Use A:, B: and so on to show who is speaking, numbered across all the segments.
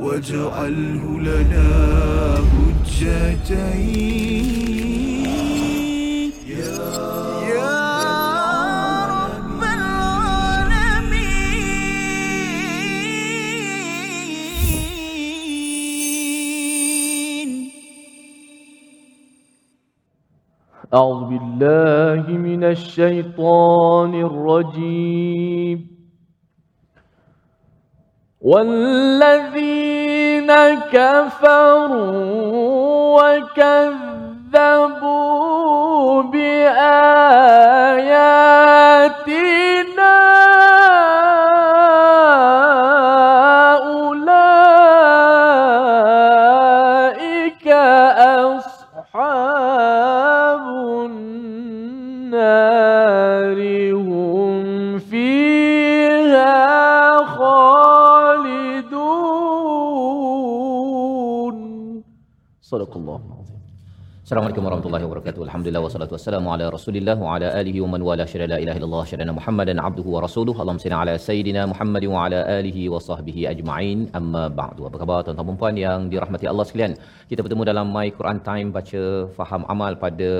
A: واجعله لنا حجتين. يا رب العالمين.
B: أعوذ بالله من الشيطان الرجيم. والذين كفروا وكذبوا بآياتنا
C: Assalamualaikum warahmatullahi wabarakatuh. Alhamdulillah wassalatu wassalamu ala Rasulillah wa ala alihi wa man wala syada la ilaha illallah syadana Muhammadan abduhu wa rasuluhu. Allahumma salli ala sayidina Muhammad wa ala alihi wa sahbihi ajma'in. Amma ba'du. Apa khabar tuan-tuan dan puan yang dirahmati Allah sekalian? Kita bertemu dalam My Quran Time baca faham amal pada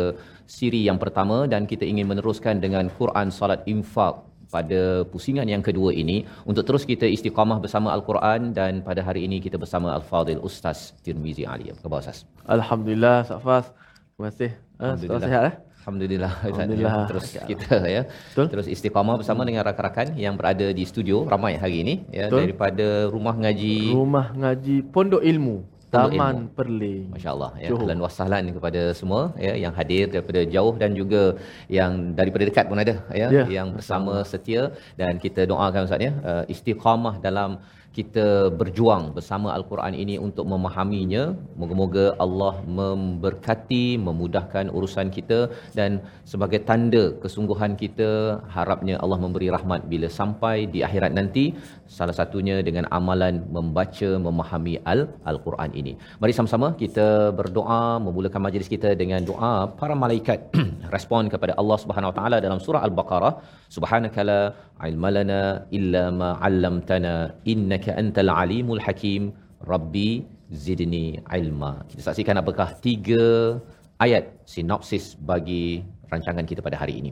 C: siri yang pertama dan kita ingin meneruskan dengan Quran salat infak pada pusingan yang kedua ini untuk terus kita istiqamah bersama Al-Quran dan pada hari ini kita bersama Al-Fadil Ustaz Tirmizi Ali. Apa khabar Ustaz?
B: Alhamdulillah Safas. Terima kasih. Ah,
C: Alhamdulillah.
B: Sihat eh?
C: Alhamdulillah.
B: Alhamdulillah.
C: Terus kita ya.
B: Betul.
C: Terus istiqamah bersama dengan rakan-rakan yang berada di studio ramai hari ini ya
B: Betul.
C: daripada rumah ngaji
B: Rumah ngaji Pondok Ilmu Taman
C: Ilmu.
B: Perling.
C: Masya-Allah ya.
B: Johor.
C: Ahlan wa sahlan kepada semua ya yang hadir daripada jauh dan juga yang daripada dekat pun ada ya
B: Ya,
C: yang bersama setia dan kita doakan Ustaz ya uh, istiqamah dalam kita berjuang bersama Al-Quran ini untuk memahaminya. Moga-moga Allah memberkati, memudahkan urusan kita dan sebagai tanda kesungguhan kita harapnya Allah memberi rahmat bila sampai di akhirat nanti salah satunya dengan amalan membaca memahami al Al-Quran ini. Mari sama-sama kita berdoa memulakan majlis kita dengan doa para malaikat respon kepada Allah Subhanahu Wa Taala dalam surah Al-Baqarah subhanakala ilma lana illa ma 'allamtana innaka antal alimul hakim rabbi zidni ilma. Kita saksikan apakah tiga ayat sinopsis bagi rancangan kita pada hari ini.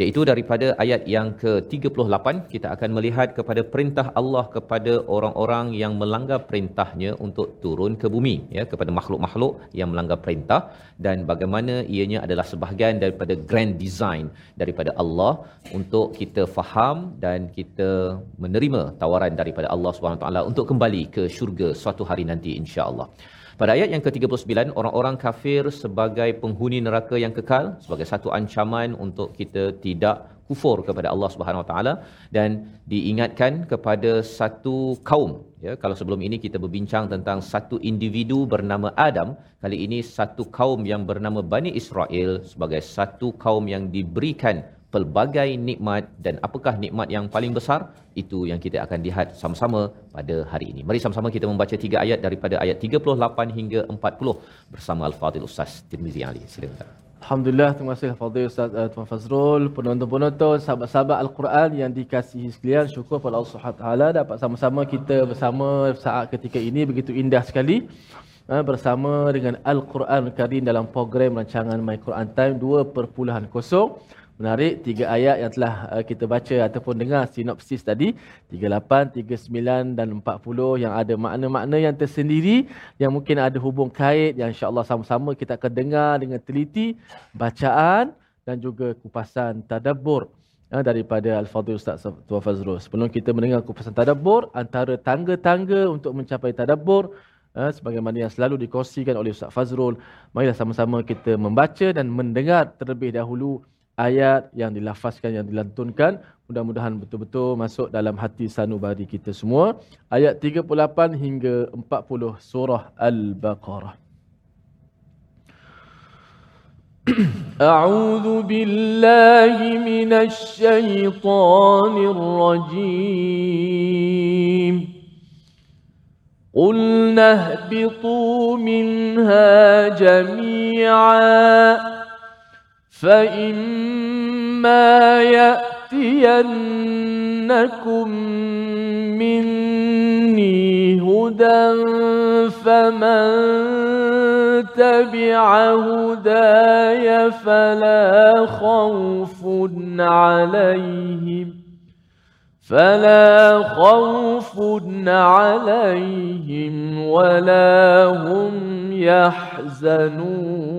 C: Iaitu daripada ayat yang ke-38 kita akan melihat kepada perintah Allah kepada orang-orang yang melanggar perintahnya untuk turun ke bumi ya kepada makhluk-makhluk yang melanggar perintah dan bagaimana ianya adalah sebahagian daripada grand design daripada Allah untuk kita faham dan kita menerima tawaran daripada Allah taala untuk kembali ke syurga suatu hari nanti insya-Allah. Pada ayat yang ke-39, orang-orang kafir sebagai penghuni neraka yang kekal, sebagai satu ancaman untuk kita tidak kufur kepada Allah Subhanahu Wa Taala. Dan diingatkan kepada satu kaum ya. Kalau sebelum ini kita berbincang tentang satu individu bernama Adam kali ini satu kaum yang bernama Bani Israel sebagai satu kaum yang diberikan pelbagai nikmat dan apakah nikmat yang paling besar itu yang kita akan lihat sama-sama pada hari ini. Mari sama-sama kita membaca tiga ayat daripada ayat 38 hingga 40 bersama Al-Fadhil Ustaz Tirmizi Ali. Silakan.
B: Alhamdulillah, terima kasih Fadil Ustaz uh, Tuan Fazrul, penonton-penonton, sahabat-sahabat Al-Quran yang dikasihi sekalian. Syukur pada Allah taala dapat sama-sama kita bersama saat ketika ini begitu indah sekali. uh, bersama dengan Al-Quran Karim dalam program rancangan My Quran Time 2.0. Menarik tiga ayat yang telah uh, kita baca ataupun dengar sinopsis tadi 38, 39 dan 40 yang ada makna-makna yang tersendiri yang mungkin ada hubung kait yang insya-Allah sama-sama kita akan dengar dengan teliti bacaan dan juga kupasan tadabbur uh, daripada Al-Fadhil Ustaz Tuan Fazrul. Sebelum kita mendengar kupasan tadabbur antara tangga-tangga untuk mencapai tadabbur uh, sebagaimana yang selalu dikongsikan oleh Ustaz Fazrul, marilah sama-sama kita membaca dan mendengar terlebih dahulu ayat yang dilafazkan yang dilantunkan mudah-mudahan betul-betul masuk dalam hati sanubari kita semua ayat 38 hingga 40 surah al-baqarah أعوذ بالله من الشيطان الرجيم قلنا اهبطوا منها جميعا فإما يأتينكم مني هدى فمن تبع هداي فلا خوف عليهم فلا خوف عليهم ولا هم يحزنون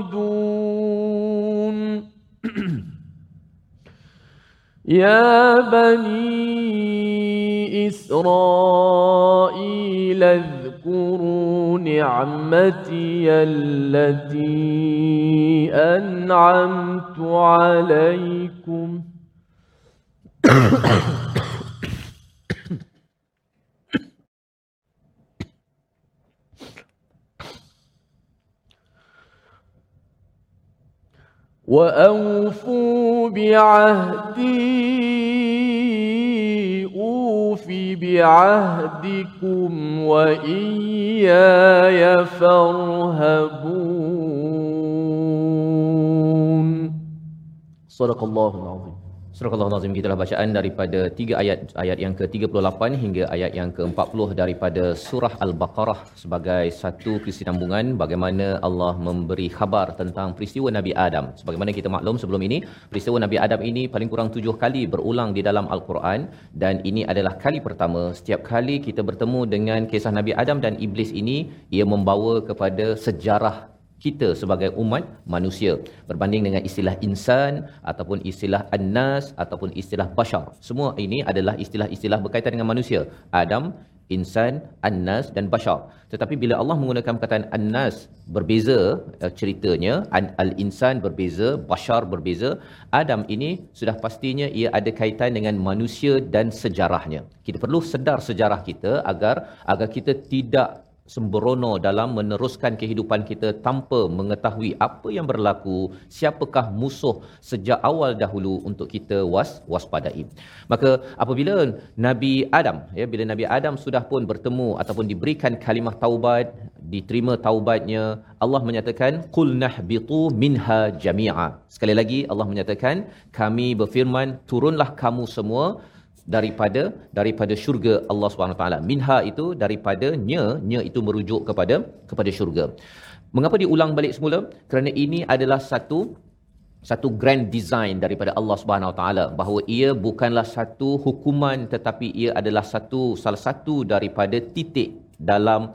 B: يا بني إسرائيل اذكروا نعمتي التي أنعمت عليكم. وأوفوا بعهدي أوف بعهدكم وإياي فارهبون. صدق الله العظيم.
C: Surah Al-Nazim kita bacaan daripada tiga ayat ayat yang ke-38 hingga ayat yang ke-40 daripada surah Al-Baqarah sebagai satu kesinambungan bagaimana Allah memberi khabar tentang peristiwa Nabi Adam. Sebagaimana kita maklum sebelum ini, peristiwa Nabi Adam ini paling kurang tujuh kali berulang di dalam Al-Quran dan ini adalah kali pertama setiap kali kita bertemu dengan kisah Nabi Adam dan Iblis ini ia membawa kepada sejarah kita sebagai umat manusia. Berbanding dengan istilah insan ataupun istilah annas ataupun istilah bashar. Semua ini adalah istilah-istilah berkaitan dengan manusia. Adam insan annas dan bashar. Tetapi bila Allah menggunakan perkataan annas berbeza uh, ceritanya An- al-insan berbeza bashar berbeza Adam ini sudah pastinya ia ada kaitan dengan manusia dan sejarahnya. Kita perlu sedar sejarah kita agar agar kita tidak sembrono dalam meneruskan kehidupan kita tanpa mengetahui apa yang berlaku, siapakah musuh sejak awal dahulu untuk kita was waspadai. Maka apabila Nabi Adam ya bila Nabi Adam sudah pun bertemu ataupun diberikan kalimah taubat, diterima taubatnya, Allah menyatakan qul nahbitu minha jami'a. Sekali lagi Allah menyatakan kami berfirman turunlah kamu semua daripada daripada syurga Allah taala. Minha itu daripada nya, nya itu merujuk kepada kepada syurga. Mengapa diulang balik semula? Kerana ini adalah satu satu grand design daripada Allah Subhanahu taala bahawa ia bukanlah satu hukuman tetapi ia adalah satu salah satu daripada titik dalam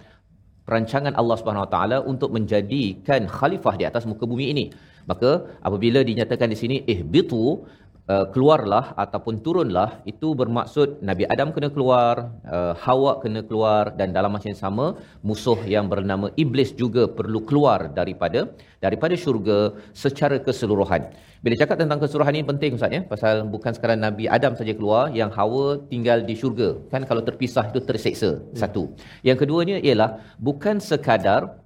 C: perancangan Allah Subhanahu taala untuk menjadikan khalifah di atas muka bumi ini. Maka apabila dinyatakan di sini ihbitu uh, keluarlah ataupun turunlah itu bermaksud Nabi Adam kena keluar, uh, Hawa kena keluar dan dalam masa yang sama musuh yang bernama iblis juga perlu keluar daripada daripada syurga secara keseluruhan. Bila cakap tentang keseluruhan ini penting Ustaz ya pasal bukan sekadar Nabi Adam saja keluar yang Hawa tinggal di syurga. Kan kalau terpisah itu terseksa. Satu. Yang keduanya ialah bukan sekadar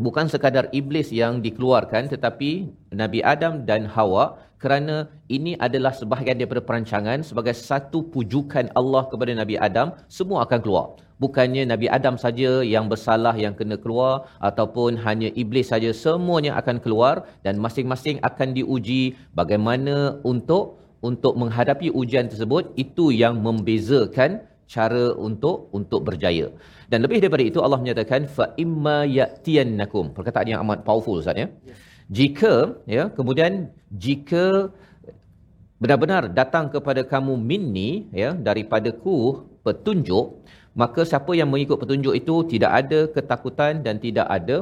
C: bukan sekadar iblis yang dikeluarkan tetapi Nabi Adam dan Hawa kerana ini adalah sebahagian daripada perancangan sebagai satu pujukan Allah kepada Nabi Adam semua akan keluar bukannya Nabi Adam saja yang bersalah yang kena keluar ataupun hanya iblis saja semuanya akan keluar dan masing-masing akan diuji bagaimana untuk untuk menghadapi ujian tersebut itu yang membezakan cara untuk untuk berjaya. Dan lebih daripada itu Allah menyatakan fa imma yatiyannakum. Perkataan yang amat powerful Ustaz ya. Jika ya kemudian jika benar-benar datang kepada kamu minni ya daripadaku petunjuk maka siapa yang mengikut petunjuk itu tidak ada ketakutan dan tidak ada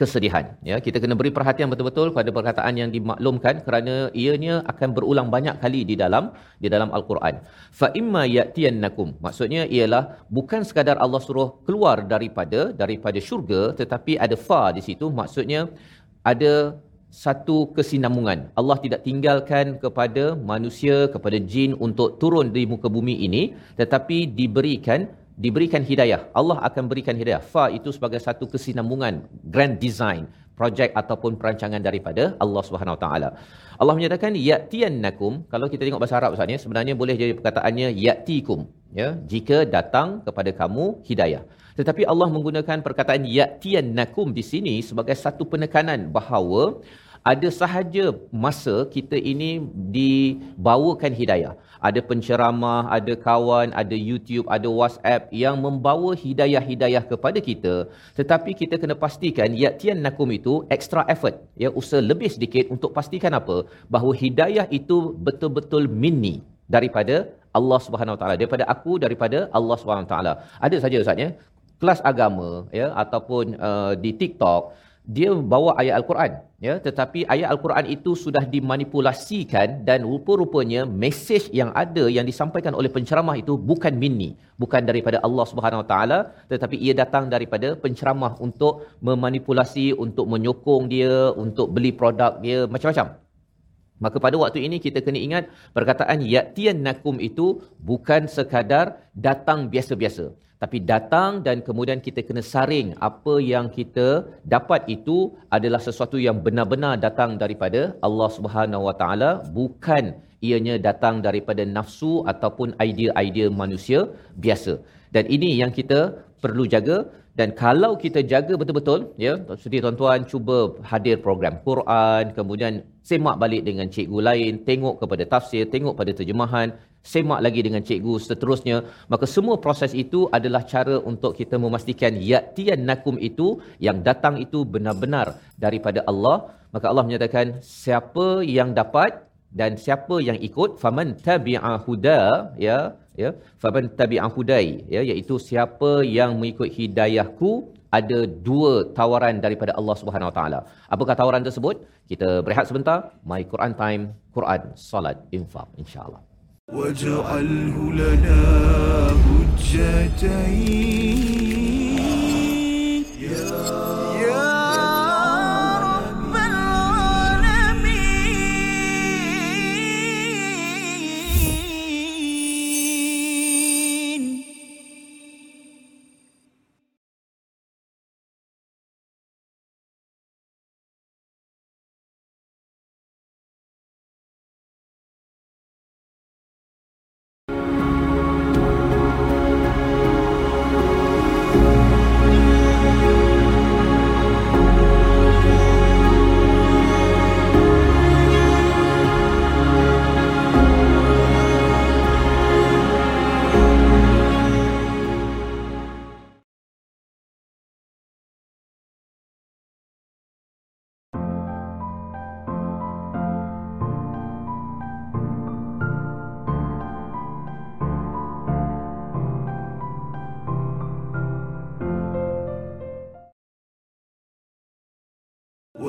C: kesedihan. Ya kita kena beri perhatian betul-betul pada perkataan yang dimaklumkan kerana ianya akan berulang banyak kali di dalam di dalam al-Quran. Fa imma yatiyannakum. Maksudnya ialah bukan sekadar Allah suruh keluar daripada daripada syurga tetapi ada fa di situ. Maksudnya ada satu kesinambungan. Allah tidak tinggalkan kepada manusia, kepada jin untuk turun di muka bumi ini, tetapi diberikan diberikan hidayah. Allah akan berikan hidayah. Fa itu sebagai satu kesinambungan grand design projek ataupun perancangan daripada Allah Subhanahu Taala. Allah menyatakan ya'tiyannakum kalau kita tengok bahasa Arab Ustaz sebenarnya boleh jadi perkataannya ya'tikum ya jika datang kepada kamu hidayah. Tetapi Allah menggunakan perkataan ya'tiyannakum di sini sebagai satu penekanan bahawa ada sahaja masa kita ini dibawakan hidayah. Ada penceramah, ada kawan, ada YouTube, ada WhatsApp yang membawa hidayah-hidayah kepada kita. Tetapi kita kena pastikan yatian nakum itu extra effort. Ya, usaha lebih sedikit untuk pastikan apa? Bahawa hidayah itu betul-betul mini daripada Allah Subhanahu Wa Taala daripada aku daripada Allah Subhanahu Wa Taala ada saja ustaz ya kelas agama ya ataupun uh, di TikTok dia bawa ayat al-Quran ya tetapi ayat al-Quran itu sudah dimanipulasikan dan rupa-rupanya mesej yang ada yang disampaikan oleh penceramah itu bukan minni bukan daripada Allah Subhanahu Wa taala tetapi ia datang daripada penceramah untuk memanipulasi untuk menyokong dia untuk beli produk dia macam-macam Maka pada waktu ini kita kena ingat perkataan ya'tiyan nakum itu bukan sekadar datang biasa-biasa. Tapi datang dan kemudian kita kena saring apa yang kita dapat itu adalah sesuatu yang benar-benar datang daripada Allah Subhanahu Wa Taala bukan ianya datang daripada nafsu ataupun idea-idea manusia biasa. Dan ini yang kita perlu jaga dan kalau kita jaga betul-betul ya seperti tuan-tuan cuba hadir program Quran kemudian semak balik dengan cikgu lain tengok kepada tafsir tengok pada terjemahan semak lagi dengan cikgu seterusnya maka semua proses itu adalah cara untuk kita memastikan yatian nakum itu yang datang itu benar-benar daripada Allah maka Allah menyatakan siapa yang dapat dan siapa yang ikut faman tabi'a huda ya ya faman tabi'a hudai ya iaitu siapa yang mengikut hidayahku ada dua tawaran daripada Allah Subhanahu Wa Taala. Apakah tawaran tersebut? Kita berehat sebentar. My Quran Time, Quran, Salat, Infak insya-Allah.
A: واجعله لنا حجتين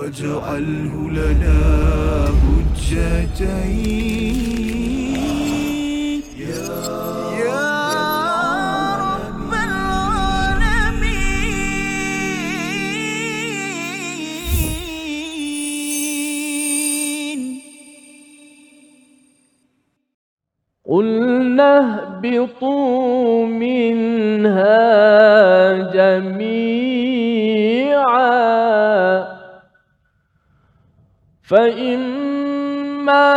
A: واجعله لنا حجتين يا رب العالمين
B: قلنا اهبطوا منها جميعا فإما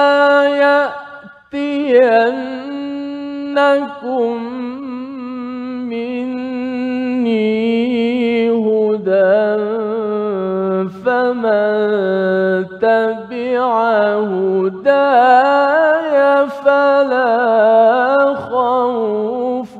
B: يأتينكم مني هدى فمن تبع هداي فلا خوف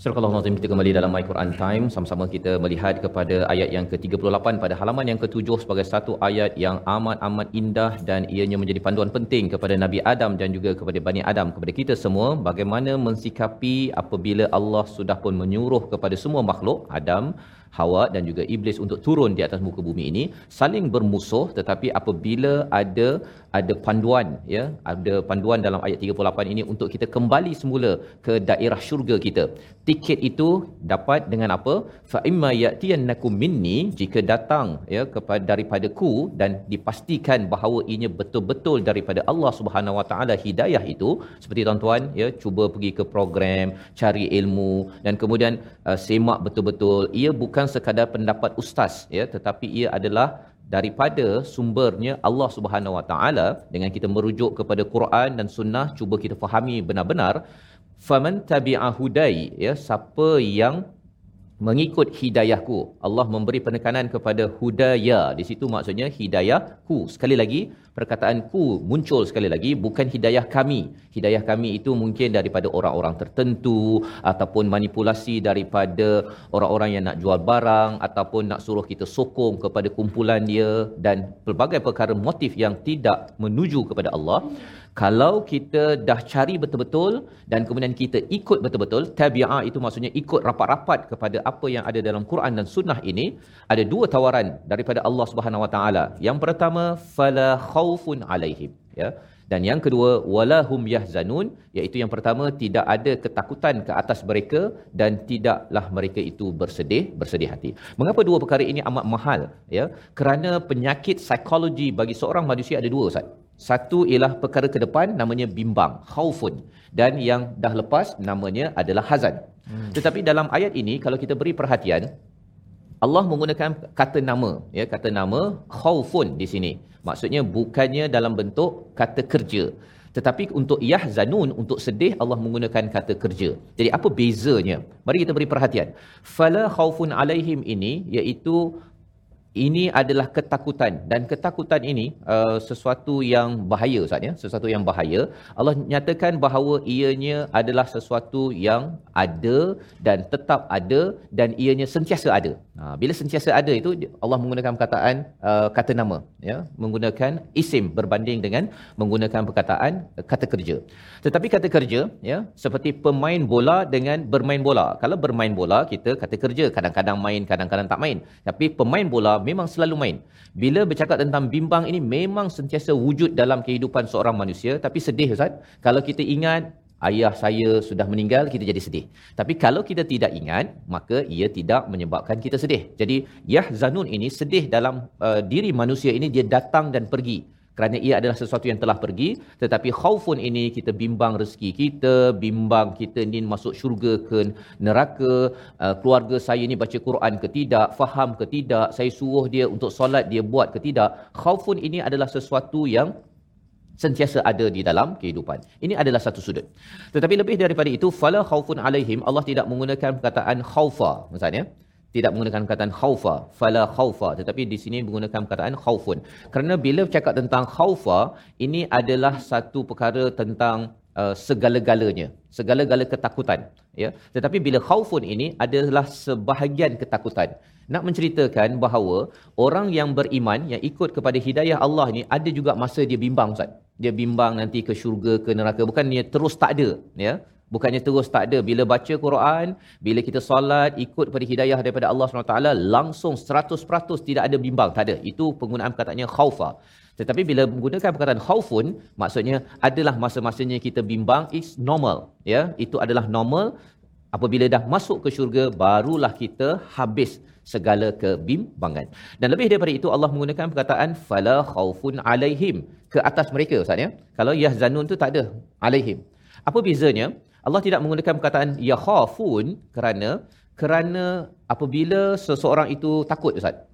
C: Surah Al-Nazim kita kembali dalam My Quran Time. Sama-sama kita melihat kepada ayat yang ke-38 pada halaman yang ke-7 sebagai satu ayat yang amat-amat indah dan ianya menjadi panduan penting kepada Nabi Adam dan juga kepada Bani Adam kepada kita semua. Bagaimana mensikapi apabila Allah sudah pun menyuruh kepada semua makhluk Adam Hawa dan juga iblis untuk turun di atas muka bumi ini saling bermusuh tetapi apabila ada ada panduan ya ada panduan dalam ayat 38 ini untuk kita kembali semula ke daerah syurga kita. Tiket itu dapat dengan apa? Fa imma yatiyannakum minni jika datang ya kepada daripadaku dan dipastikan bahawa ianya betul-betul daripada Allah Subhanahu Wa Taala hidayah itu. Seperti tuan-tuan ya cuba pergi ke program cari ilmu dan kemudian uh, semak betul-betul. Ia bukan sekadar pendapat ustaz ya tetapi ia adalah daripada sumbernya Allah Subhanahu Wa Taala. Dengan kita merujuk kepada Quran dan sunnah cuba kita fahami benar-benar. Faman tabi'a hudai ya siapa yang mengikut hidayahku. Allah memberi penekanan kepada hudaya. Di situ maksudnya hidayahku. Sekali lagi perkataan ku muncul sekali lagi bukan hidayah kami. Hidayah kami itu mungkin daripada orang-orang tertentu ataupun manipulasi daripada orang-orang yang nak jual barang ataupun nak suruh kita sokong kepada kumpulan dia dan pelbagai perkara motif yang tidak menuju kepada Allah kalau kita dah cari betul-betul dan kemudian kita ikut betul-betul tabi'ah itu maksudnya ikut rapat-rapat kepada apa yang ada dalam Quran dan sunnah ini ada dua tawaran daripada Allah Subhanahu Wa Taala. Yang pertama fala khaufun alaihim ya. Dan yang kedua walahum yahzanun iaitu yang pertama tidak ada ketakutan ke atas mereka dan tidaklah mereka itu bersedih bersedih hati. Mengapa dua perkara ini amat mahal ya? Kerana penyakit psikologi bagi seorang manusia ada dua ustaz satu ialah perkara ke depan namanya bimbang khaufun. Dan yang dah lepas namanya adalah hazan. Hmm. tetapi dalam ayat ini kalau kita beri perhatian Allah menggunakan kata nama ya kata nama khaufun di sini. Maksudnya bukannya dalam bentuk kata kerja. Tetapi untuk yahzanun untuk sedih Allah menggunakan kata kerja. Jadi apa bezanya? Mari kita beri perhatian. Fala khaufun alaihim ini iaitu ini adalah ketakutan. Dan ketakutan ini uh, sesuatu yang bahaya Ustaz ya. Sesuatu yang bahaya. Allah nyatakan bahawa ianya adalah sesuatu yang ada dan tetap ada dan ianya sentiasa ada. Ha, bila sentiasa ada itu Allah menggunakan perkataan uh, kata nama ya. Menggunakan isim berbanding dengan menggunakan perkataan uh, kata kerja. Tetapi kata kerja ya seperti pemain bola dengan bermain bola. Kalau bermain bola kita kata kerja. Kadang-kadang main kadang-kadang tak main. Tapi pemain bola memang selalu main. Bila bercakap tentang bimbang ini memang sentiasa wujud dalam kehidupan seorang manusia tapi sedih Ustaz. Kalau kita ingat ayah saya sudah meninggal kita jadi sedih. Tapi kalau kita tidak ingat maka ia tidak menyebabkan kita sedih. Jadi yahzanun ini sedih dalam uh, diri manusia ini dia datang dan pergi kerana ia adalah sesuatu yang telah pergi tetapi khaufun ini kita bimbang rezeki kita bimbang kita ni masuk syurga ke neraka uh, keluarga saya ni baca Quran ke tidak faham ke tidak saya suruh dia untuk solat dia buat ke tidak khaufun ini adalah sesuatu yang sentiasa ada di dalam kehidupan. Ini adalah satu sudut. Tetapi lebih daripada itu, fala khaufun alaihim, Allah tidak menggunakan perkataan khaufa, misalnya tidak menggunakan perkataan khaufa fala khaufa. Tetapi di sini menggunakan perkataan khaufun. Kerana bila bercakap tentang khaufa ini adalah satu perkara tentang uh, segala-galanya segala-gala ketakutan ya. Tetapi bila khaufun ini adalah sebahagian ketakutan. Nak menceritakan bahawa orang yang beriman yang ikut kepada hidayah Allah ni ada juga masa dia bimbang ustaz. Dia bimbang nanti ke syurga ke neraka. Bukan dia terus tak ada ya Bukannya terus tak ada. Bila baca Quran, bila kita solat, ikut pada hidayah daripada Allah SWT, langsung 100% tidak ada bimbang. Tak ada. Itu penggunaan perkataannya khaufa. Tetapi bila menggunakan perkataan khaufun, maksudnya adalah masa-masanya kita bimbang, it's normal. Ya, Itu adalah normal. Apabila dah masuk ke syurga, barulah kita habis segala kebimbangan. Dan lebih daripada itu, Allah menggunakan perkataan fala khaufun alaihim. Ke atas mereka, Ustaz. Ya? Kalau yahzanun tu tak ada. Alaihim. Apa bezanya? Allah tidak menggunakan perkataan yakhafun kerana kerana apabila seseorang itu takut Ustaz.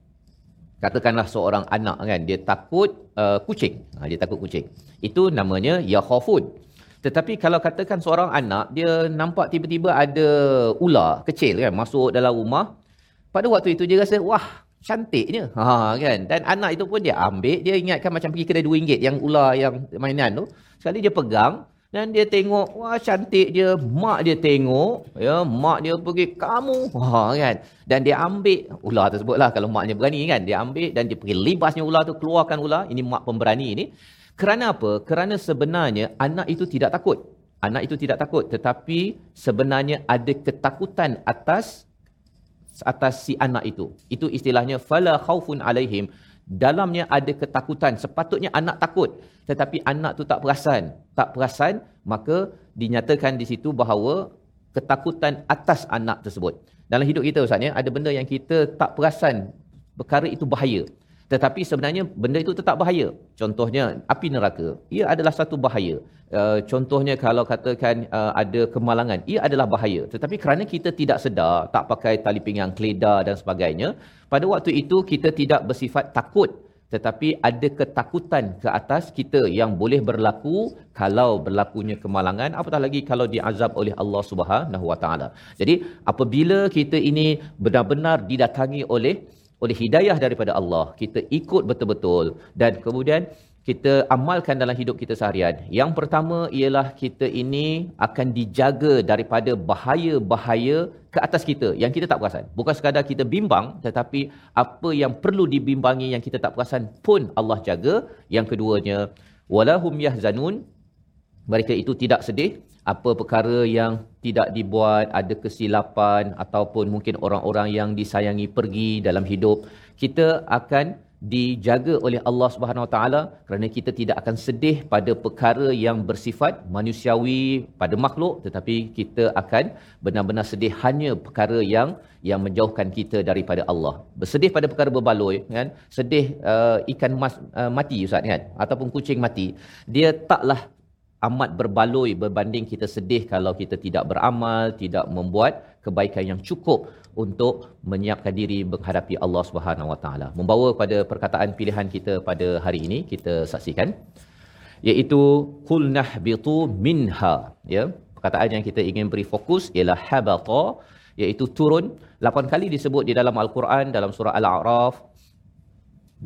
C: Katakanlah seorang anak kan dia takut uh, kucing. Ha, dia takut kucing. Itu namanya yakhafun. Tetapi kalau katakan seorang anak dia nampak tiba-tiba ada ular kecil kan masuk dalam rumah, pada waktu itu dia rasa wah cantiknya. Ha kan. Dan anak itu pun dia ambil, dia ingatkan macam pergi kedai RM2 yang ular yang mainan tu. Sekali dia pegang, dan dia tengok wah cantik dia. Mak dia tengok ya mak dia pergi kamu. Ha kan? Dan dia ambil ular tersebutlah. Kalau maknya berani kan? Dia ambil dan dia pergi libasnya ular tu keluarkan ular. Ini mak pemberani ini. Kerana apa? Kerana sebenarnya anak itu tidak takut. Anak itu tidak takut. Tetapi sebenarnya ada ketakutan atas atas si anak itu. Itu istilahnya fala khaufun alaihim. Dalamnya ada ketakutan. Sepatutnya anak takut. Tetapi anak tu tak perasan. Tak perasan, maka dinyatakan di situ bahawa ketakutan atas anak tersebut. Dalam hidup kita Ustaz ya, ada benda yang kita tak perasan perkara itu bahaya. Tetapi sebenarnya benda itu tetap bahaya. Contohnya api neraka. Ia adalah satu bahaya. Uh, contohnya kalau katakan uh, ada kemalangan, ia adalah bahaya. Tetapi kerana kita tidak sedar, tak pakai tali pinggang keledar dan sebagainya, pada waktu itu kita tidak bersifat takut tetapi ada ketakutan ke atas kita yang boleh berlaku kalau berlakunya kemalangan apatah lagi kalau diazab oleh Allah Subhanahu Taala. Jadi apabila kita ini benar-benar didatangi oleh oleh hidayah daripada Allah, kita ikut betul-betul dan kemudian kita amalkan dalam hidup kita seharian. Yang pertama ialah kita ini akan dijaga daripada bahaya-bahaya ke atas kita yang kita tak perasan. Bukan sekadar kita bimbang tetapi apa yang perlu dibimbangi yang kita tak perasan pun Allah jaga. Yang keduanya walahum yahzanun mereka itu tidak sedih apa perkara yang tidak dibuat ada kesilapan ataupun mungkin orang-orang yang disayangi pergi dalam hidup kita akan dijaga oleh Allah Subhanahu Wa Taala kerana kita tidak akan sedih pada perkara yang bersifat manusiawi pada makhluk tetapi kita akan benar-benar sedih hanya perkara yang yang menjauhkan kita daripada Allah. Bersedih pada perkara berbaloi kan, sedih uh, ikan mas uh, mati ustaz kan ataupun kucing mati, dia taklah amat berbaloi berbanding kita sedih kalau kita tidak beramal, tidak membuat kebaikan yang cukup untuk menyiapkan diri menghadapi Allah Subhanahu Wa Taala. Membawa pada perkataan pilihan kita pada hari ini kita saksikan iaitu qul nahbitu minha ya perkataan yang kita ingin beri fokus ialah habata iaitu turun 8 kali disebut di dalam al-Quran dalam surah al-A'raf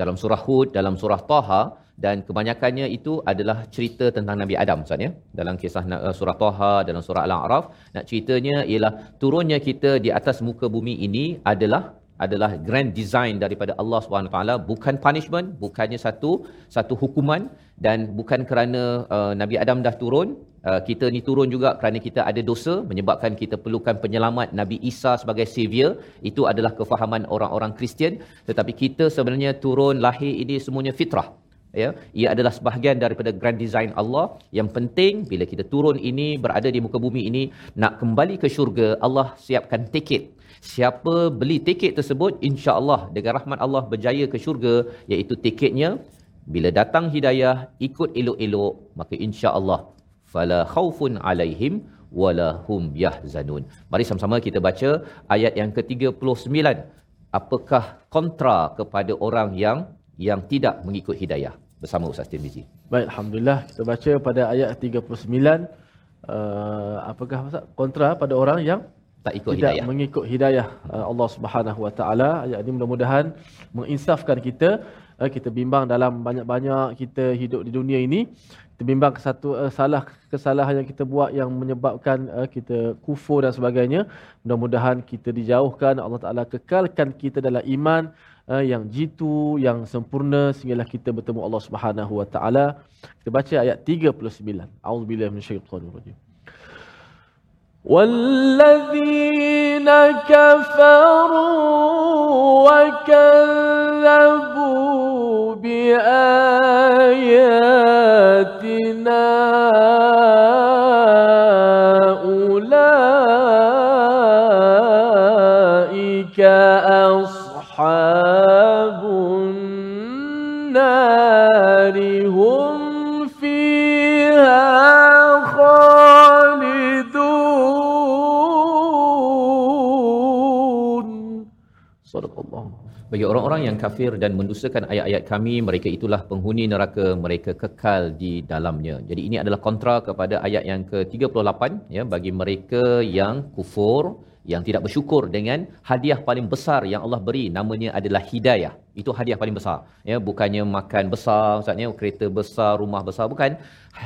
C: dalam surah Hud dalam surah Taha dan kebanyakannya itu adalah cerita tentang Nabi Adam Ustaz ya. Dalam kisah uh, surah Taha dalam surah Al-A'raf nak ceritanya ialah turunnya kita di atas muka bumi ini adalah adalah grand design daripada Allah taala. Bukan punishment bukannya satu satu hukuman. Dan bukan kerana uh, Nabi Adam dah turun uh, kita ni turun juga kerana kita ada dosa menyebabkan kita perlukan penyelamat Nabi Isa sebagai savior. Itu adalah kefahaman orang-orang Kristian. Tetapi kita sebenarnya turun lahir ini semuanya fitrah ya ia adalah sebahagian daripada grand design Allah. Yang penting bila kita turun ini berada di muka bumi ini nak kembali ke syurga Allah siapkan tiket. Siapa beli tiket tersebut insya-Allah dengan rahmat Allah berjaya ke syurga iaitu tiketnya. Bila datang hidayah ikut elok-elok maka insya-Allah fala khaufun alaihim wala hum yahzanun. Mari sama-sama kita baca ayat yang ke-39 apakah kontra kepada orang yang yang tidak mengikut hidayah. Bersama Ustaz Tirmizi.
B: Baik, alhamdulillah. Kita baca pada ayat 39 uh, apakah Ustaz? Kontra pada orang yang
C: tak ikut
B: tidak
C: hidayah.
B: mengikut hidayah uh, Allah Subhanahu Wa Taala. Ayat ini mudah-mudahan menginsafkan kita. Uh, kita bimbang dalam banyak-banyak kita hidup di dunia ini. Kita bimbang satu uh, salah kesalahan yang kita buat yang menyebabkan uh, kita kufur dan sebagainya. Mudah-mudahan kita dijauhkan. Allah Taala kekalkan kita dalam iman uh, yang jitu yang sempurna sehinggalah kita bertemu Allah Subhanahu Wa Taala kita baca ayat 39 auzubillahi minasyaitanir rajim والذين كفروا وكذبوا بآياتنا النار هم فيها خالدون صدق الله
C: Bagi orang-orang yang kafir dan mendustakan ayat-ayat kami, mereka itulah penghuni neraka, mereka kekal di dalamnya. Jadi ini adalah kontra kepada ayat yang ke-38 ya bagi mereka yang kufur, yang tidak bersyukur dengan hadiah paling besar yang Allah beri namanya adalah hidayah. Itu hadiah paling besar. Ya, bukannya makan besar, maksudnya kereta besar, rumah besar bukan.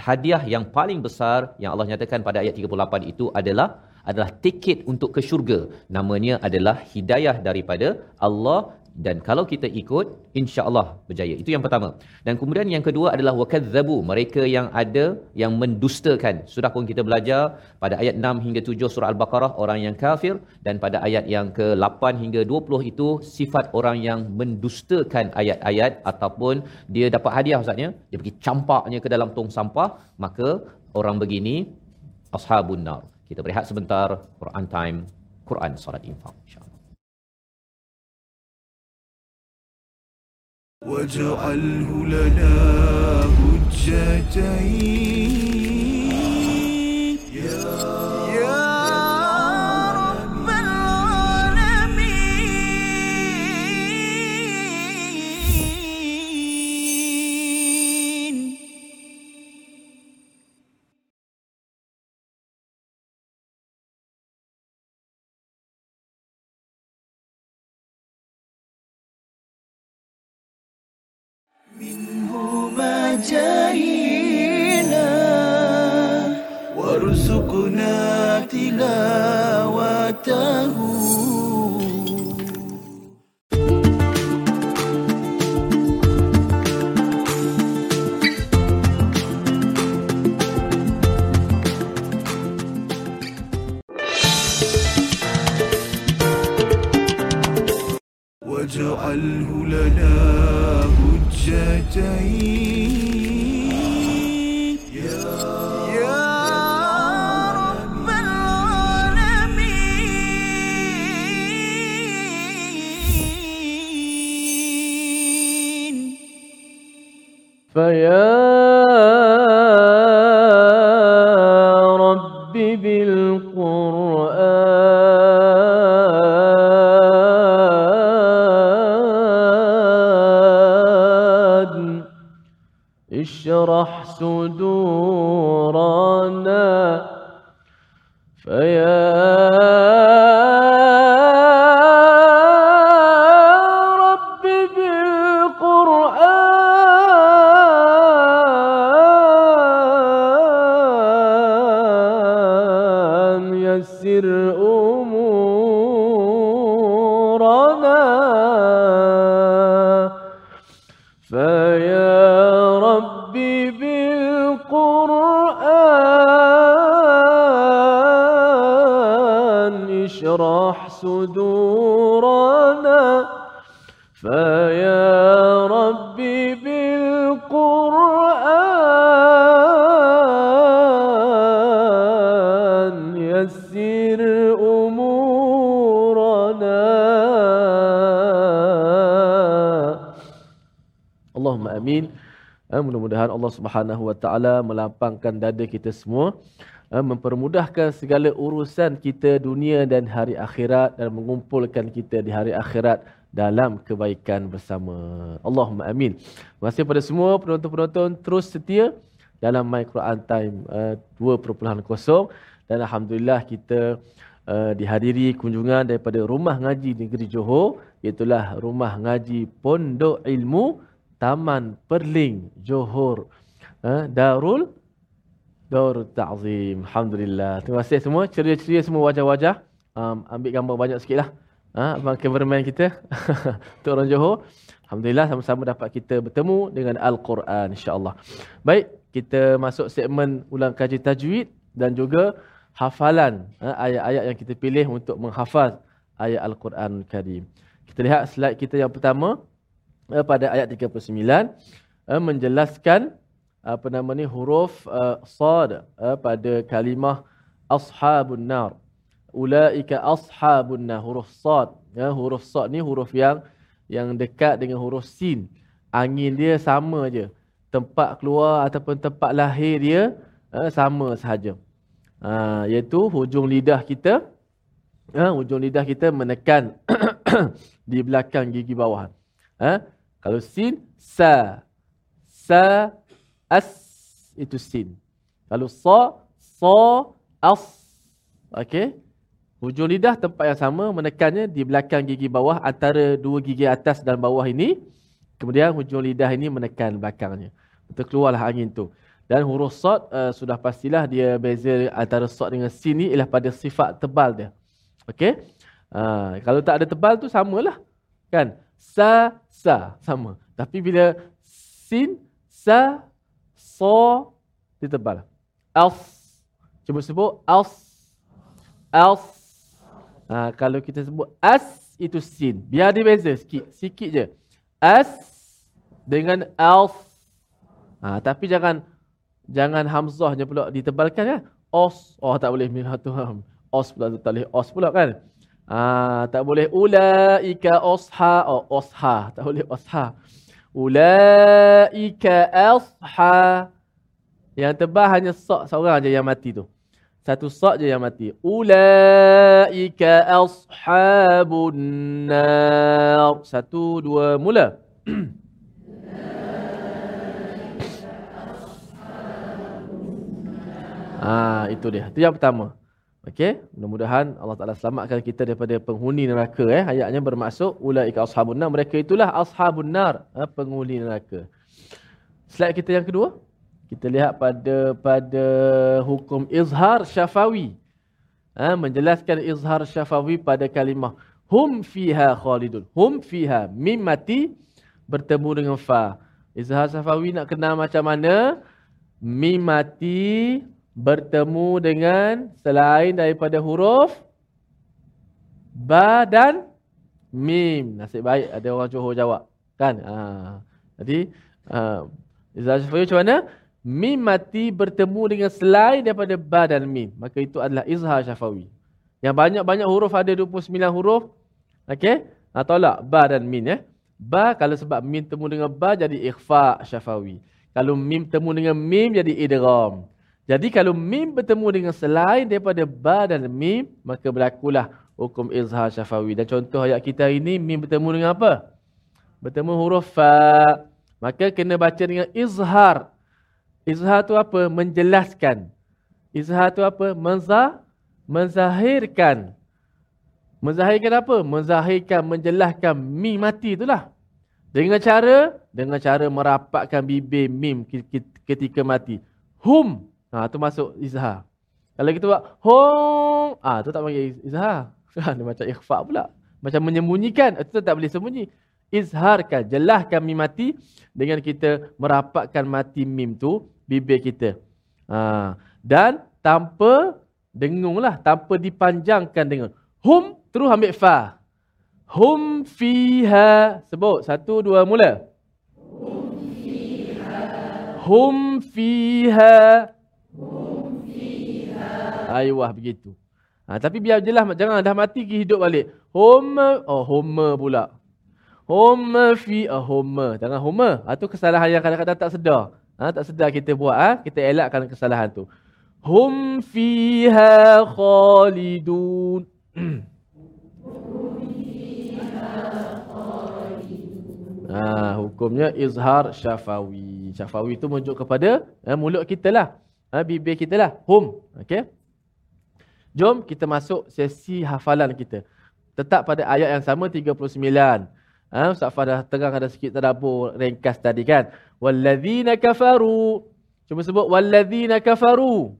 C: Hadiah yang paling besar yang Allah nyatakan pada ayat 38 itu adalah adalah tiket untuk ke syurga. Namanya adalah hidayah daripada Allah dan kalau kita ikut insya-Allah berjaya. Itu yang pertama. Dan kemudian yang kedua adalah wakadzabu, mereka yang ada yang mendustakan. Sudah pun kita belajar pada ayat 6 hingga 7 surah Al-Baqarah orang yang kafir dan pada ayat yang ke-8 hingga 20 itu sifat orang yang mendustakan ayat-ayat ataupun dia dapat hadiah ustaznya, dia pergi campaknya ke dalam tong sampah, maka orang begini ashabun nar. Kita berehat sebentar Quran time, Quran solat infak insya-Allah.
A: واجعله لنا حجتين. منهما جئنا وارزقنا تلاوته. واجعله لنا حجتين
B: صدورنا فيا ربي بالقرآن يسر أمورنا Allahumma amin. Eh, Mudah-mudahan Allah Subhanahu Wa Taala melapangkan dada kita semua, eh, mempermudahkan segala urusan kita dunia dan hari akhirat dan mengumpulkan kita di hari akhirat dalam kebaikan bersama. Allahumma amin. Terima kasih kepada semua penonton-penonton terus setia dalam My Quran Time eh, 2.0 dan alhamdulillah kita uh, dihadiri kunjungan daripada Rumah Ngaji Negeri Johor iaitulah Rumah Ngaji Pondok Ilmu Taman Perling Johor uh, Darul Darul Ta'zim. Alhamdulillah. Terima kasih semua. Ceria-ceria semua wajah-wajah. Um, ambil gambar banyak sikit lah. Ha, abang cameraman kita. Untuk orang Johor. Alhamdulillah sama-sama dapat kita bertemu dengan Al-Quran insyaAllah. Baik kita masuk segmen ulang kaji tajwid dan juga hafalan ha, ayat-ayat yang kita pilih untuk menghafaz ayat Al-Quran Karim. Kita lihat slide kita yang pertama eh, pada ayat 39 eh, menjelaskan apa nama ni huruf uh, sad uh, pada kalimah ashabun nar. Ulaika ashabun nar huruf sad. Ya, huruf sad ni huruf yang yang dekat dengan huruf sin. Angin dia sama je. Tempat keluar ataupun tempat lahir dia uh, sama sahaja. Uh, iaitu hujung lidah kita uh, hujung lidah kita menekan di belakang gigi bawah. Uh, kalau sin sa sa as itu sin. Kalau sa sa as. Okey. Hujung lidah tempat yang sama menekannya di belakang gigi bawah antara dua gigi atas dan bawah ini. Kemudian hujung lidah ini menekan belakangnya. Betul keluarlah angin tu. Dan huruf sad uh, sudah pastilah dia beza antara sad dengan sin ni ialah pada sifat tebal dia. Okey. Uh, kalau tak ada tebal tu samalah. Kan? sa sa sama. Tapi bila sin sa so ditebal. Else. Cuba sebut else. Else. Ha, kalau kita sebut as itu sin. Biar dia beza sikit. Sikit je. As dengan else. Ha, tapi jangan jangan hamzahnya pula ditebalkan ya. Os. Oh tak boleh minha tu. Os pula tak boleh os pula kan. Ah tak boleh ulaika osha. Oh osha. Tak boleh osha. Ulaika asha. Yang tebal hanya sok seorang aja yang mati tu. Satu sok je yang mati. Ulaika ashabun nar. Satu, dua, mula. Ah, itu dia. Itu yang pertama. Okey, mudah-mudahan Allah Taala selamatkan kita daripada penghuni neraka eh. Ayatnya bermaksud ulaika ashabun nar, mereka itulah ashabun nar, eh, penghuni neraka. Slide kita yang kedua. Kita lihat pada pada hukum izhar syafawi. Ha, menjelaskan izhar syafawi pada kalimah hum fiha khalidun. Hum fiha mim mati bertemu dengan fa. Izhar syafawi nak kenal macam mana? Mim mati bertemu dengan selain daripada huruf ba dan mim. Nasib baik ada orang Johor jawab. Kan? Ha. Jadi, uh, Izhar Syafawi macam mana? Mim mati bertemu dengan selain daripada ba dan mim. Maka itu adalah Izhar Syafawi. Yang banyak-banyak huruf ada 29 huruf. Okey? Ha, tolak ba dan mim. Eh? Ba kalau sebab mim temu dengan ba jadi ikhfa syafawi. Kalau mim temu dengan mim jadi idram. Jadi kalau mim bertemu dengan selain daripada ba dan mim, maka berlakulah hukum izhar syafawi. Dan contoh ayat kita ini, mim bertemu dengan apa? Bertemu huruf fa. Maka kena baca dengan izhar. Izhar tu apa? Menjelaskan. Izhar tu apa? Menzah, menzahirkan. Menzahirkan apa? Menzahirkan, menjelaskan mim mati itulah. Dengan cara, dengan cara merapatkan bibir mim ketika mati. Hum Ha, tu masuk izhar. Kalau kita buat hong, ah ha, tu tak panggil izhar. Kan dia macam ikhfa pula. Macam menyembunyikan, itu tak boleh sembunyi. Izharkan, jelaskan mim mati dengan kita merapatkan mati mim tu bibir kita. Ha, dan tanpa dengung lah, tanpa dipanjangkan dengan hum, terus ambil fa. Hum fiha. Sebut, satu, dua, mula. Hum fiha. Hum fiha. Ayuh begitu. Ha, tapi biar jelas jangan dah mati pergi hidup balik. Home oh home pula. Home fi oh home. Jangan home. Ha, tu kesalahan yang kadang-kadang tak sedar. Ha, tak sedar kita buat ha? kita elakkan kesalahan tu. Hum fiha khalidun. Ha, hukumnya izhar syafawi. Syafawi itu menunjuk kepada eh, mulut kita lah. Ha, bibir kita lah. Hum. Okay. Jom kita masuk sesi hafalan kita. Tetap pada ayat yang sama 39. Ha, Ustaz Fah dah terang ada sikit terdabur ringkas tadi kan. Walladzina kafaru. Cuba sebut walladzina kafaru.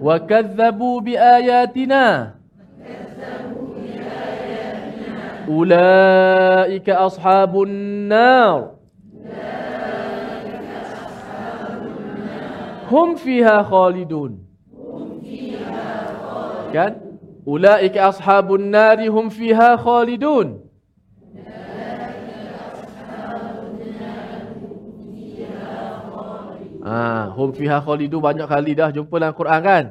B: Wa kadzabu bi ayatina. Ulaika ashabun nar. Hum fiha khalidun kan ulaika ashabun nari hum fiha khalidun Ah, hum fiha khalidu banyak kali dah jumpa dalam Quran kan?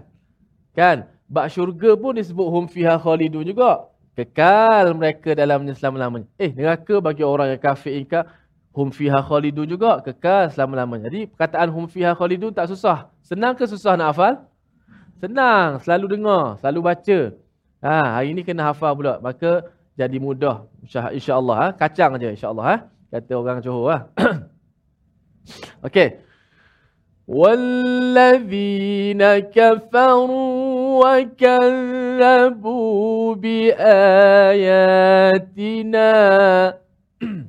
B: Kan? Bak syurga pun disebut hum fiha khalidun juga. Kekal mereka dalamnya selama-lamanya. Eh, neraka bagi orang yang kafir ingkar hum fiha khalidun juga kekal selama-lamanya. Jadi perkataan hum fiha khalidun tak susah. Senang ke susah nak hafal? Senang, selalu dengar, selalu baca. Ha, hari ini kena hafal pula. Maka jadi mudah insya-Allah ha. Kacang aja insya-Allah ha. Kata orang Johor ha. Okey. والذين كفروا وكذبوا بآياتنا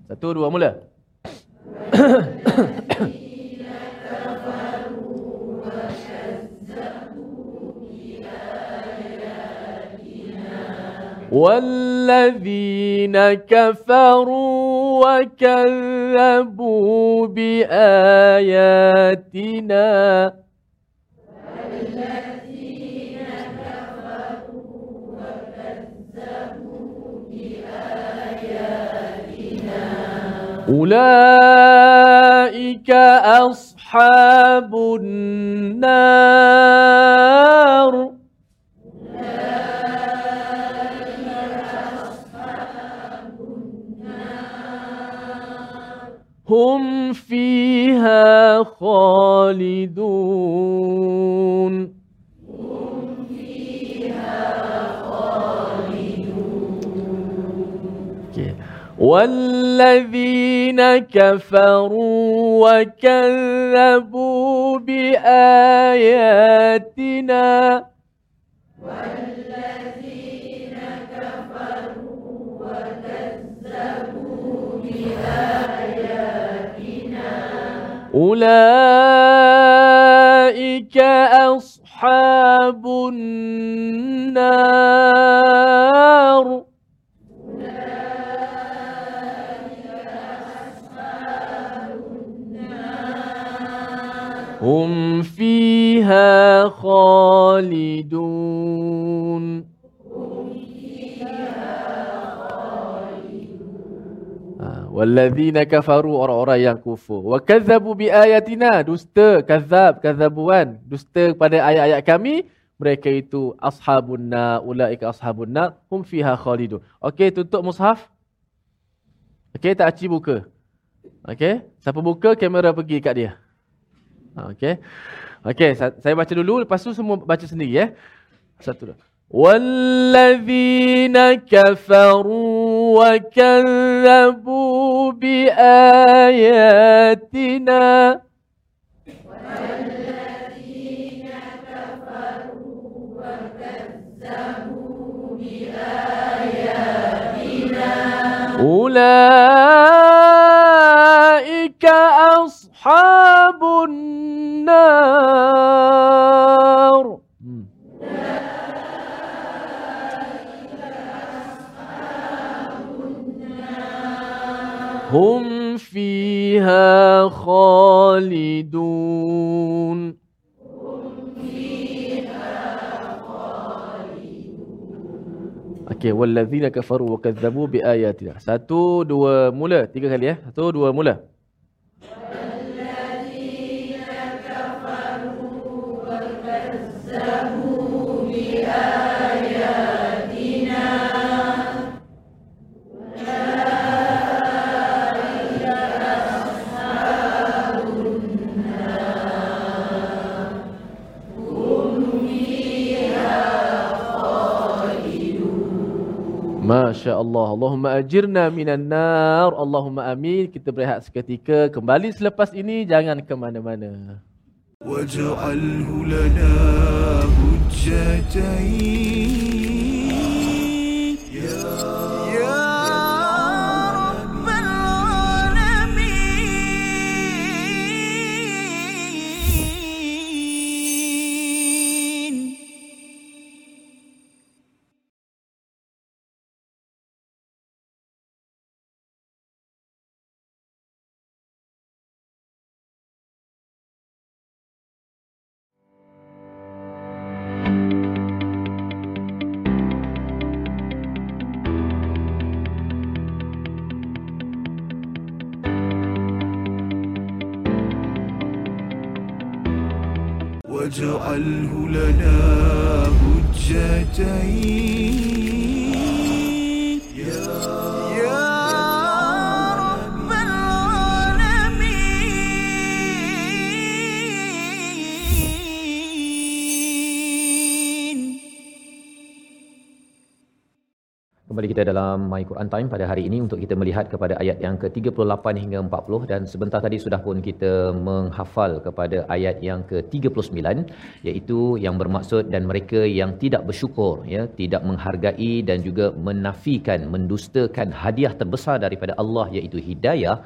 B: Satu, dua, mula. وال والذين كفروا وكذبوا بآياتنا أولئك أصحاب النار هم فيها خالدون Okay. والذين كفروا وكذبوا بآياتنا أولئك أصحاب النار هم فيها خالدون Ah, Walladzina kafaru orang-orang yang kufur. Wa kazzabu bi ayatina. Dusta, kazab, kazabuan. Dusta pada ayat-ayat kami. Mereka itu ashabun na, ulaika ashabun na, hum fiha khalidun. Okey, tutup mushaf. Okey, tak aci buka. Okey, siapa buka, kamera pergi kat dia. Ha, Okey. Okey, sa- saya baca dulu, lepas tu semua baca sendiri ya. Satu dua. والذين كفروا وكذبوا بآياتنا أولئك أصحاب النار هم فيها خالدون Okey, wallazina kafaru wa kadzabu bi ayatina. Satu, dua, mula. Tiga kali ya. Satu, dua, mula. Masya Allah. Allahumma ajirna minan nar. Allahumma amin. Kita berehat seketika. Kembali selepas ini. Jangan ke mana-mana.
A: Waj'alhu lana hujjatain واجعله لنا حجتين
C: kita dalam My Quran Time pada hari ini untuk kita melihat kepada ayat yang ke-38 hingga 40 dan sebentar tadi sudah pun kita menghafal kepada ayat yang ke-39 iaitu yang bermaksud dan mereka yang tidak bersyukur ya tidak menghargai dan juga menafikan mendustakan hadiah terbesar daripada Allah iaitu hidayah.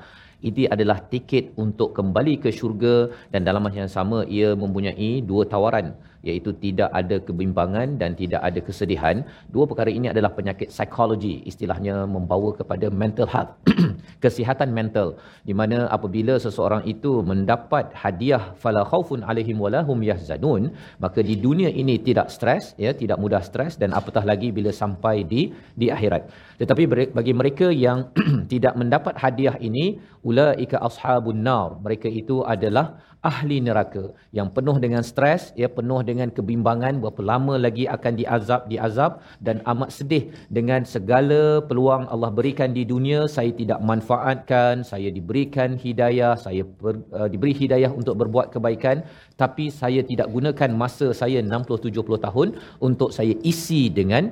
C: Ini adalah tiket untuk kembali ke syurga dan dalam masa yang sama ia mempunyai dua tawaran iaitu tidak ada kebimbangan dan tidak ada kesedihan. Dua perkara ini adalah penyakit psikologi, istilahnya membawa kepada mental health, kesihatan mental di mana apabila seseorang itu mendapat hadiah fala khaufun alaihim walahum yahzanun, maka di dunia ini tidak stres ya, tidak mudah stres dan apatah lagi bila sampai di di akhirat. Tetapi bagi mereka yang tidak mendapat hadiah ini ulaika ashabun nar mereka itu adalah ahli neraka yang penuh dengan stres ya penuh dengan kebimbangan berapa lama lagi akan diazab diazab dan amat sedih dengan segala peluang Allah berikan di dunia saya tidak manfaatkan saya diberikan hidayah saya ber, uh, diberi hidayah untuk berbuat kebaikan tapi saya tidak gunakan masa saya 60 70 tahun untuk saya isi dengan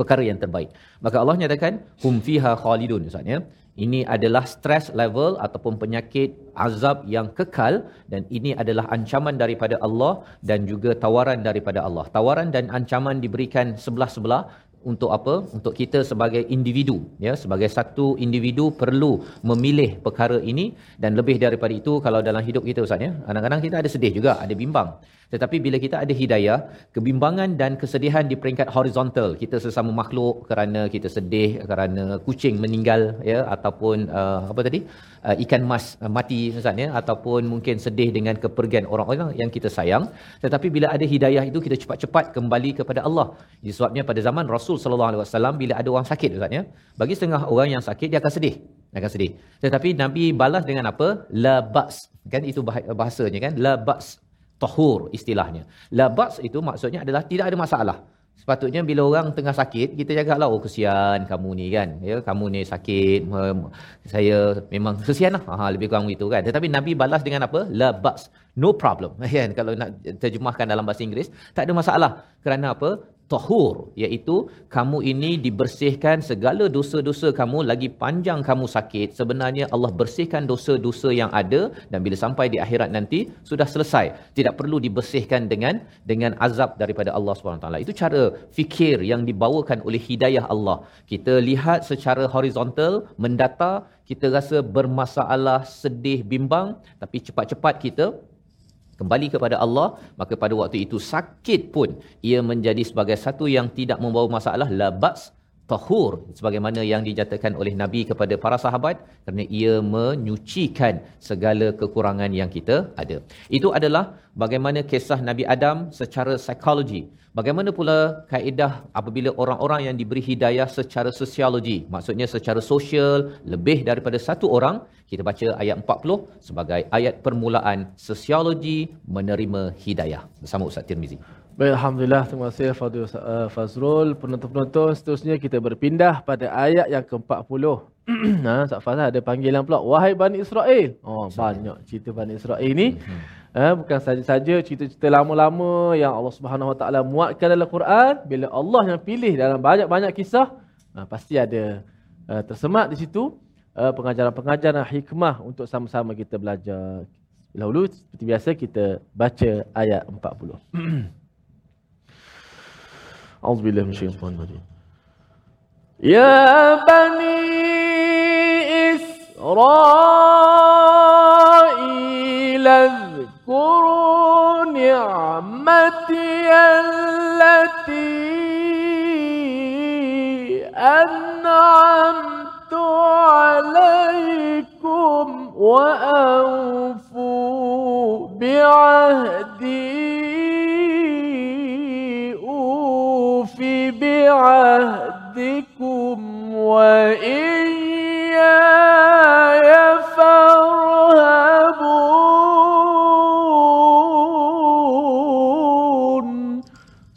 C: perkara yang terbaik. Maka Allah nyatakan hum fiha khalidun Ustaz ya. Ini adalah stress level ataupun penyakit azab yang kekal dan ini adalah ancaman daripada Allah dan juga tawaran daripada Allah. Tawaran dan ancaman diberikan sebelah-sebelah untuk apa? Untuk kita sebagai individu, ya, sebagai satu individu perlu memilih perkara ini dan lebih daripada itu kalau dalam hidup kita Ustaz ya, kadang-kadang kita ada sedih juga, ada bimbang. Tetapi bila kita ada hidayah, kebimbangan dan kesedihan di peringkat horizontal, kita sesama makhluk kerana kita sedih kerana kucing meninggal ya ataupun uh, apa tadi? Uh, ikan mas uh, mati Ustaz ya ataupun mungkin sedih dengan kepergian orang-orang yang kita sayang. Tetapi bila ada hidayah itu kita cepat-cepat kembali kepada Allah. Sebabnya pada zaman Rasul sallallahu alaihi wasallam bila ada orang sakit Ustaz ya, bagi setengah orang yang sakit dia akan sedih. Dia akan sedih. Tetapi Nabi balas dengan apa? La ba's. Kan itu bahasanya kan? La ba's tahur istilahnya. Labas itu maksudnya adalah tidak ada masalah. Sepatutnya bila orang tengah sakit, kita jagalah, oh kesian kamu ni kan. Ya, kamu ni sakit, saya memang kesian lah. Ha, lebih kurang itu kan. Tetapi Nabi balas dengan apa? Labas. No problem. Kan? Kalau nak terjemahkan dalam bahasa Inggeris, tak ada masalah. Kerana apa? tahur iaitu kamu ini dibersihkan segala dosa-dosa kamu lagi panjang kamu sakit sebenarnya Allah bersihkan dosa-dosa yang ada dan bila sampai di akhirat nanti sudah selesai tidak perlu dibersihkan dengan dengan azab daripada Allah SWT itu cara fikir yang dibawakan oleh hidayah Allah kita lihat secara horizontal mendata kita rasa bermasalah sedih bimbang tapi cepat-cepat kita kembali kepada Allah maka pada waktu itu sakit pun ia menjadi sebagai satu yang tidak membawa masalah labas tahur sebagaimana yang dijatakan oleh Nabi kepada para sahabat kerana ia menyucikan segala kekurangan yang kita ada. Itu adalah bagaimana kisah Nabi Adam secara psikologi. Bagaimana pula kaedah apabila orang-orang yang diberi hidayah secara sosiologi, maksudnya secara sosial lebih daripada satu orang, kita baca ayat 40 sebagai ayat permulaan sosiologi menerima hidayah bersama Ustaz Tirmizi.
B: Baik, Alhamdulillah. Terima kasih Fadil uh, Fazrul. Penonton-penonton, seterusnya kita berpindah pada ayat yang ke-40. ha, Ustaz Fazal ada panggilan pula. Wahai Bani Israel. Oh, banyak cerita Bani Israel ini. Eh, bukan saja-saja cerita-cerita lama-lama yang Allah Subhanahu Wa Taala muatkan dalam Quran, bila Allah yang pilih dalam banyak-banyak kisah, eh, pasti ada eh, tersemat di situ eh, pengajaran-pengajaran hikmah untuk sama-sama kita belajar. Lalu seperti biasa kita baca ayat 40. أعوذ بالله من الشيطان الرجيم يا بني التي أنعمت عليكم وأوفوا بعهدي بعهدكم وإياي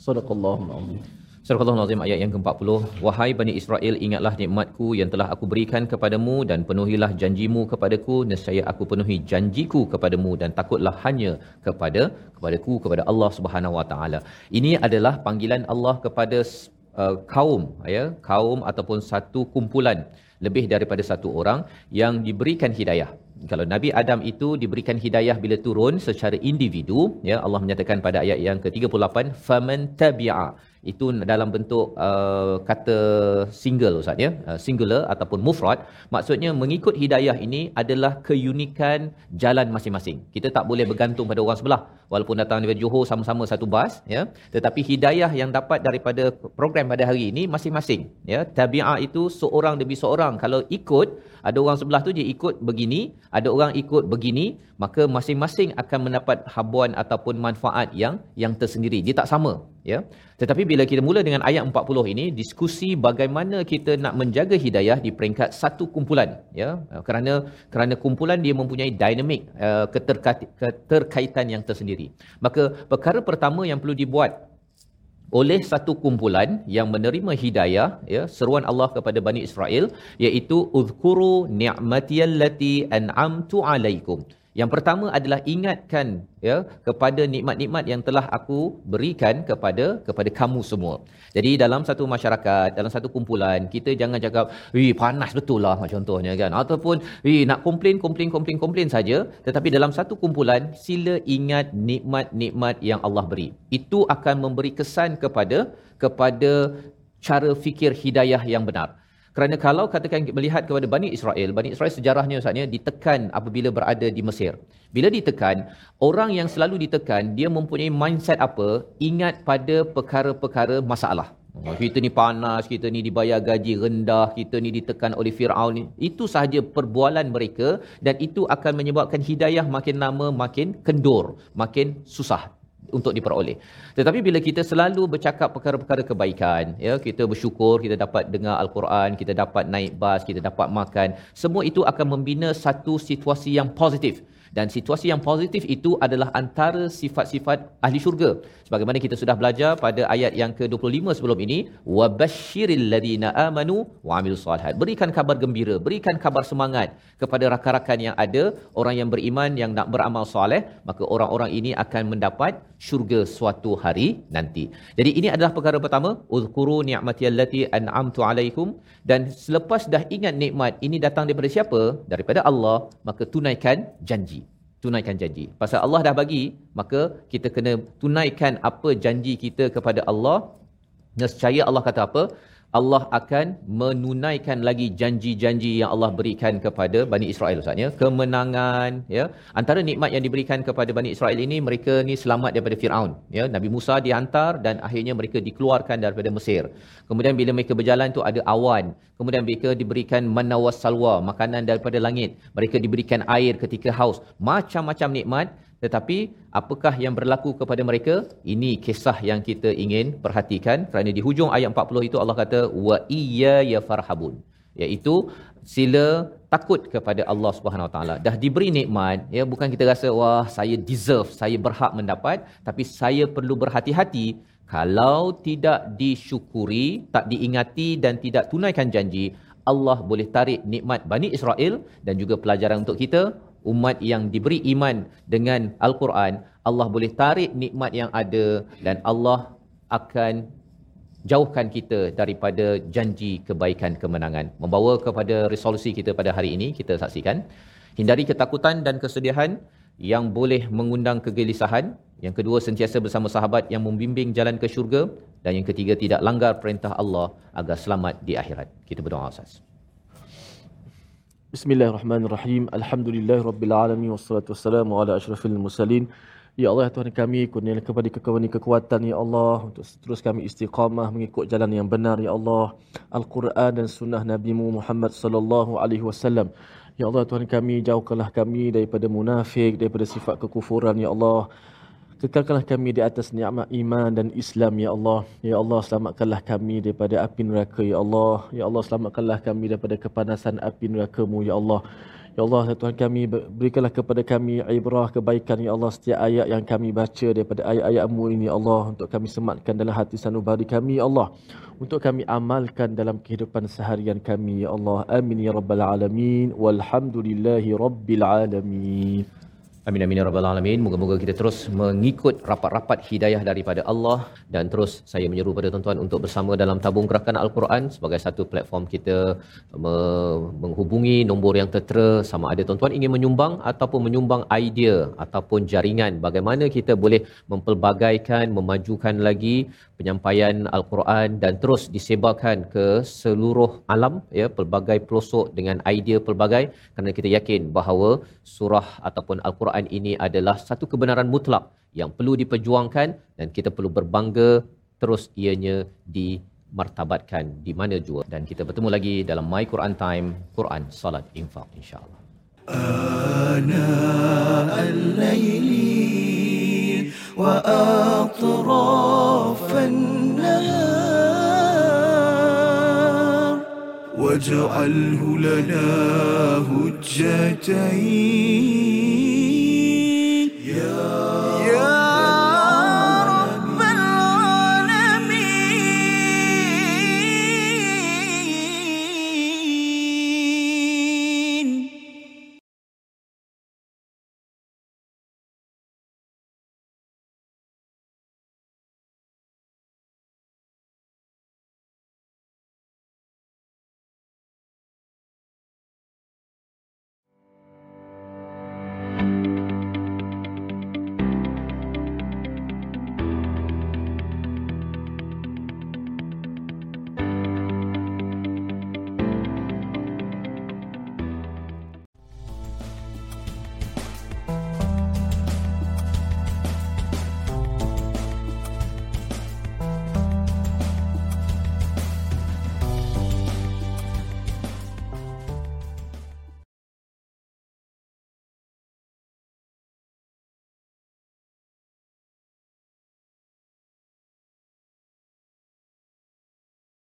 B: Sadaqallahul azim.
C: Surah Al-Azim ayat yang ke-40 Wahai Bani Israel ingatlah nikmatku yang telah aku berikan kepadamu dan penuhilah janjimu kepadaku nescaya aku penuhi janjiku kepadamu dan takutlah hanya kepada kepadaku kepada Allah Subhanahu Wa Taala. Ini adalah panggilan Allah kepada uh, kaum ya kaum ataupun satu kumpulan lebih daripada satu orang yang diberikan hidayah. Kalau Nabi Adam itu diberikan hidayah bila turun secara individu ya Allah menyatakan pada ayat yang ke-38 faman tabi'a. Itu dalam bentuk uh, kata single Ustaz ya, uh, singular ataupun mufrad, maksudnya mengikut hidayah ini adalah keunikan jalan masing-masing. Kita tak boleh bergantung pada orang sebelah walaupun datang dari Johor sama-sama satu bas ya, tetapi hidayah yang dapat daripada program pada hari ini masing-masing ya. Tabi'ah itu seorang demi seorang kalau ikut ada orang sebelah tu dia ikut begini, ada orang ikut begini, maka masing-masing akan mendapat habuan ataupun manfaat yang yang tersendiri. Dia tak sama, ya. Tetapi bila kita mula dengan ayat 40 ini, diskusi bagaimana kita nak menjaga hidayah di peringkat satu kumpulan, ya. Kerana kerana kumpulan dia mempunyai dinamik uh, keterkaitan yang tersendiri. Maka perkara pertama yang perlu dibuat oleh satu kumpulan yang menerima hidayah ya seruan Allah kepada Bani Israel iaitu uzkuru ni'matiyallati an'amtu alaikum yang pertama adalah ingatkan ya kepada nikmat-nikmat yang telah aku berikan kepada kepada kamu semua. Jadi dalam satu masyarakat, dalam satu kumpulan, kita jangan cakap, "Ih, panas betul lah," macam contohnya kan. Ataupun, "Ih, nak komplain, komplain, komplain, komplain saja." Tetapi dalam satu kumpulan, sila ingat nikmat-nikmat yang Allah beri. Itu akan memberi kesan kepada kepada cara fikir hidayah yang benar. Kerana kalau katakan melihat kepada Bani Israel, Bani Israel sejarahnya Ustaznya ditekan apabila berada di Mesir. Bila ditekan, orang yang selalu ditekan, dia mempunyai mindset apa? Ingat pada perkara-perkara masalah. Oh, kita ni panas, kita ni dibayar gaji rendah, kita ni ditekan oleh Fir'aun. Itu sahaja perbualan mereka dan itu akan menyebabkan hidayah makin lama makin kendur, makin susah untuk diperoleh. Tetapi bila kita selalu bercakap perkara-perkara kebaikan, ya, kita bersyukur kita dapat dengar al-Quran, kita dapat naik bas, kita dapat makan, semua itu akan membina satu situasi yang positif dan situasi yang positif itu adalah antara sifat-sifat ahli syurga. Sebagaimana kita sudah belajar pada ayat yang ke-25 sebelum ini wabashshiril ladina amanu wa amilus solihat berikan kabar gembira berikan kabar semangat kepada rakan-rakan yang ada orang yang beriman yang nak beramal soleh maka orang-orang ini akan mendapat syurga suatu hari nanti. Jadi ini adalah perkara pertama uzkuru ni'mati allati an'amtu alaikum. Dan selepas dah ingat nikmat ini datang daripada siapa? Daripada Allah maka tunaikan janji tunaikan janji. Pasal Allah dah bagi, maka kita kena tunaikan apa janji kita kepada Allah. Nescaya Allah kata apa? Allah akan menunaikan lagi janji-janji yang Allah berikan kepada Bani Israel Ustaznya. Kemenangan, ya. Antara nikmat yang diberikan kepada Bani Israel ini, mereka ni selamat daripada Fir'aun. Ya. Nabi Musa dihantar dan akhirnya mereka dikeluarkan daripada Mesir. Kemudian bila mereka berjalan tu ada awan. Kemudian mereka diberikan manawas salwa, makanan daripada langit. Mereka diberikan air ketika haus. Macam-macam nikmat tetapi apakah yang berlaku kepada mereka? Ini kisah yang kita ingin perhatikan kerana di hujung ayat 40 itu Allah kata wa iyya ya farhabun iaitu sila takut kepada Allah Subhanahu Wa Taala. Dah diberi nikmat, ya bukan kita rasa wah saya deserve, saya berhak mendapat, tapi saya perlu berhati-hati kalau tidak disyukuri, tak diingati dan tidak tunaikan janji, Allah boleh tarik nikmat Bani Israel dan juga pelajaran untuk kita umat yang diberi iman dengan Al-Quran, Allah boleh tarik nikmat yang ada dan Allah akan jauhkan kita daripada janji kebaikan kemenangan. Membawa kepada resolusi kita pada hari ini, kita saksikan. Hindari ketakutan dan kesedihan yang boleh mengundang kegelisahan. Yang kedua, sentiasa bersama sahabat yang membimbing jalan ke syurga. Dan yang ketiga, tidak langgar perintah Allah agar selamat di akhirat. Kita berdoa asas.
B: Bismillahirrahmanirrahim. Rabbil Alamin. Wassalatu wassalamu ala ashrafil mursalin. Ya Allah, ya Tuhan kami, kurniakan kepada kami kekuatan, Ya Allah, untuk terus kami istiqamah mengikut jalan yang benar, Ya Allah. Al-Quran dan sunnah Nabi Muhammad sallallahu alaihi wasallam. Ya Allah, Tuhan kami, jauhkanlah kami daripada munafik, daripada sifat kekufuran, Ya Allah. Kekalkanlah kami di atas ni'mat iman dan Islam, Ya Allah. Ya Allah, selamatkanlah kami daripada api neraka, Ya Allah. Ya Allah, selamatkanlah kami daripada kepanasan api neraka-Mu, Ya Allah. Ya Allah, ya Tuhan kami, berikanlah kepada kami ibrah kebaikan, Ya Allah, setiap ayat yang kami baca daripada ayat-ayat-Mu ini, Ya Allah, untuk kami sematkan dalam hati sanubari kami, Ya Allah, untuk kami amalkan dalam kehidupan seharian kami, Ya Allah. Amin, Ya Rabbal Alamin, walhamdulillahi Rabbil Alamin.
C: Amin amin ya rabbal alamin. Moga-moga kita terus mengikut rapat-rapat hidayah daripada Allah dan terus saya menyeru pada tuan-tuan untuk bersama dalam tabung gerakan Al-Quran sebagai satu platform kita me- menghubungi nombor yang tertera sama ada tuan-tuan ingin menyumbang ataupun menyumbang idea ataupun jaringan bagaimana kita boleh mempelbagaikan memajukan lagi penyampaian Al-Quran dan terus disebarkan ke seluruh alam ya pelbagai pelosok dengan idea pelbagai kerana kita yakin bahawa surah ataupun Al-Quran Al-Quran ini adalah satu kebenaran mutlak yang perlu diperjuangkan dan kita perlu berbangga terus ianya dimartabatkan di mana jua. Dan kita bertemu lagi dalam My Quran Time Quran Salat Infaq insyaallah.
A: Ana al-layli wa atrafan nahar. Waj'alhu lana